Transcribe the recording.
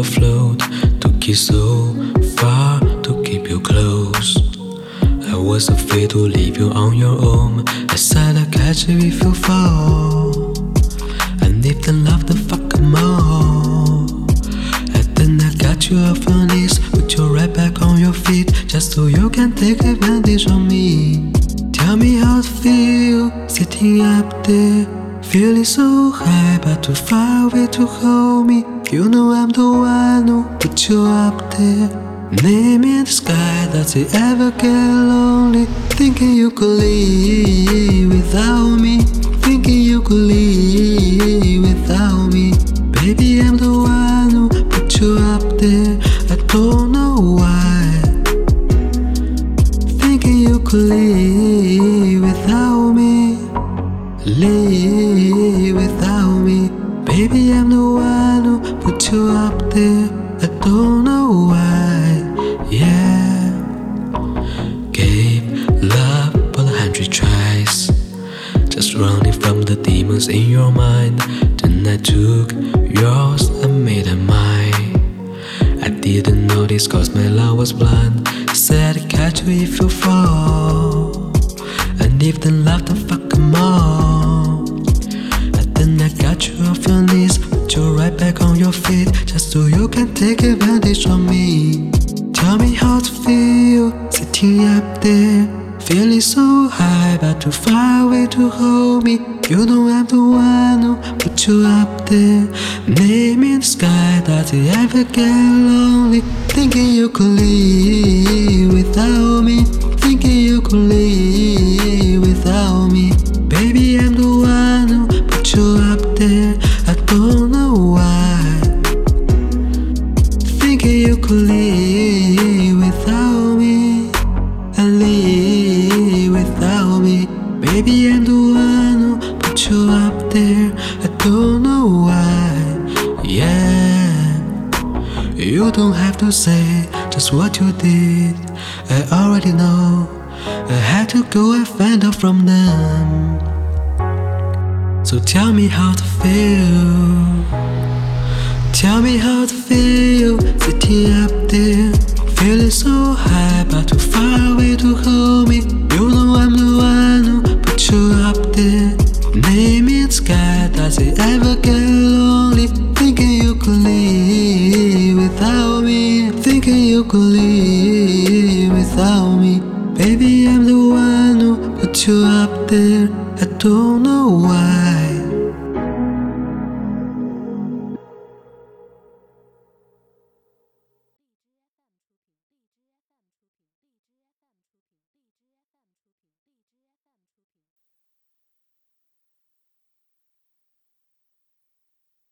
afloat. Took you so far to keep you close. I was afraid to leave you on your own. I said I'd catch you if you fall. And if the love the fuck more. And then I got you off your knees, put you right back on your feet, just so you can take advantage of me. Tell me how it feel sitting up there, feeling so high, but too far away to hold me. You know I'm the one who put you up there. Name in the sky, does it ever get lonely? Thinking you could leave without me. Thinking you could leave without me. Baby, I'm the one who put you up there. I don't know why. Thinking you could leave without me. Leave without me. Baby, I'm the one who put you up there. I don't know why. Yeah. Gave love for a hundred tries. Just running from the demons in your mind. Then I took yours and made it mine. I didn't notice cause my love was blind. Said I'd catch you if you fall. And if the love the fuck feel sitting up there, feeling so high but too far away to hold me. You know I'm the one who put you up there. Name in the sky, does it ever get lonely? Thinking you could leave without me. Thinking you could leave without me. Baby, I'm the one who put you up there. I don't know why. Thinking you could leave Baby, I'm the one who put you up there. I don't know why. Yeah. You don't have to say just what you did. I already know. I had to go and find out from them. So tell me how to feel. Tell me how to feel sitting up there, feeling so high but too It sky, does it ever get lonely? Thinking you could leave without me, thinking you could leave without me. Baby, I'm the one who put you up there. I don't know why.